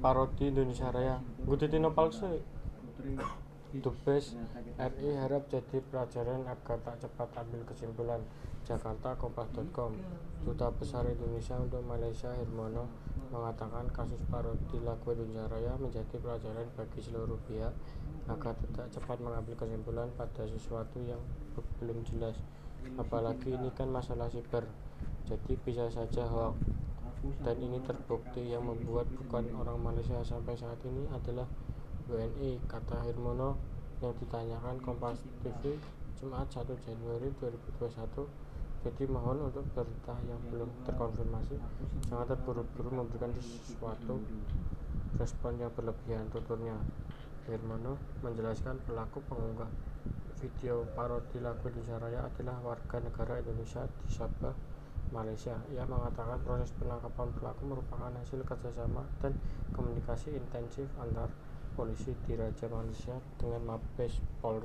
Parodi Indonesia Raya. Gudetino palsu. Dubes RI harap jadi pelajaran agar tak cepat ambil kesimpulan. Jakarta Kompas.com Duta Besar Indonesia untuk Malaysia Hermono mengatakan kasus parodi lagu Indonesia Raya menjadi pelajaran bagi seluruh pihak agar tidak cepat mengambil kesimpulan pada sesuatu yang belum jelas. Apalagi ini kan masalah siber, jadi bisa saja hoax. Dan ini terbukti yang membuat bukan orang Malaysia sampai saat ini adalah WNI, kata Hermono yang ditanyakan Kompas TV Jumat 1 Januari 2021 jadi mohon untuk berita yang belum terkonfirmasi jangan terburu-buru memberikan sesuatu respon yang berlebihan tuturnya. Hermono menjelaskan pelaku pengunggah video parodi lagu Indonesia Raya adalah warga negara Indonesia di Sabah Malaysia. Ia mengatakan proses penangkapan pelaku merupakan hasil kerjasama dan komunikasi intensif antar polisi di Raja Malaysia dengan Mabes Polri.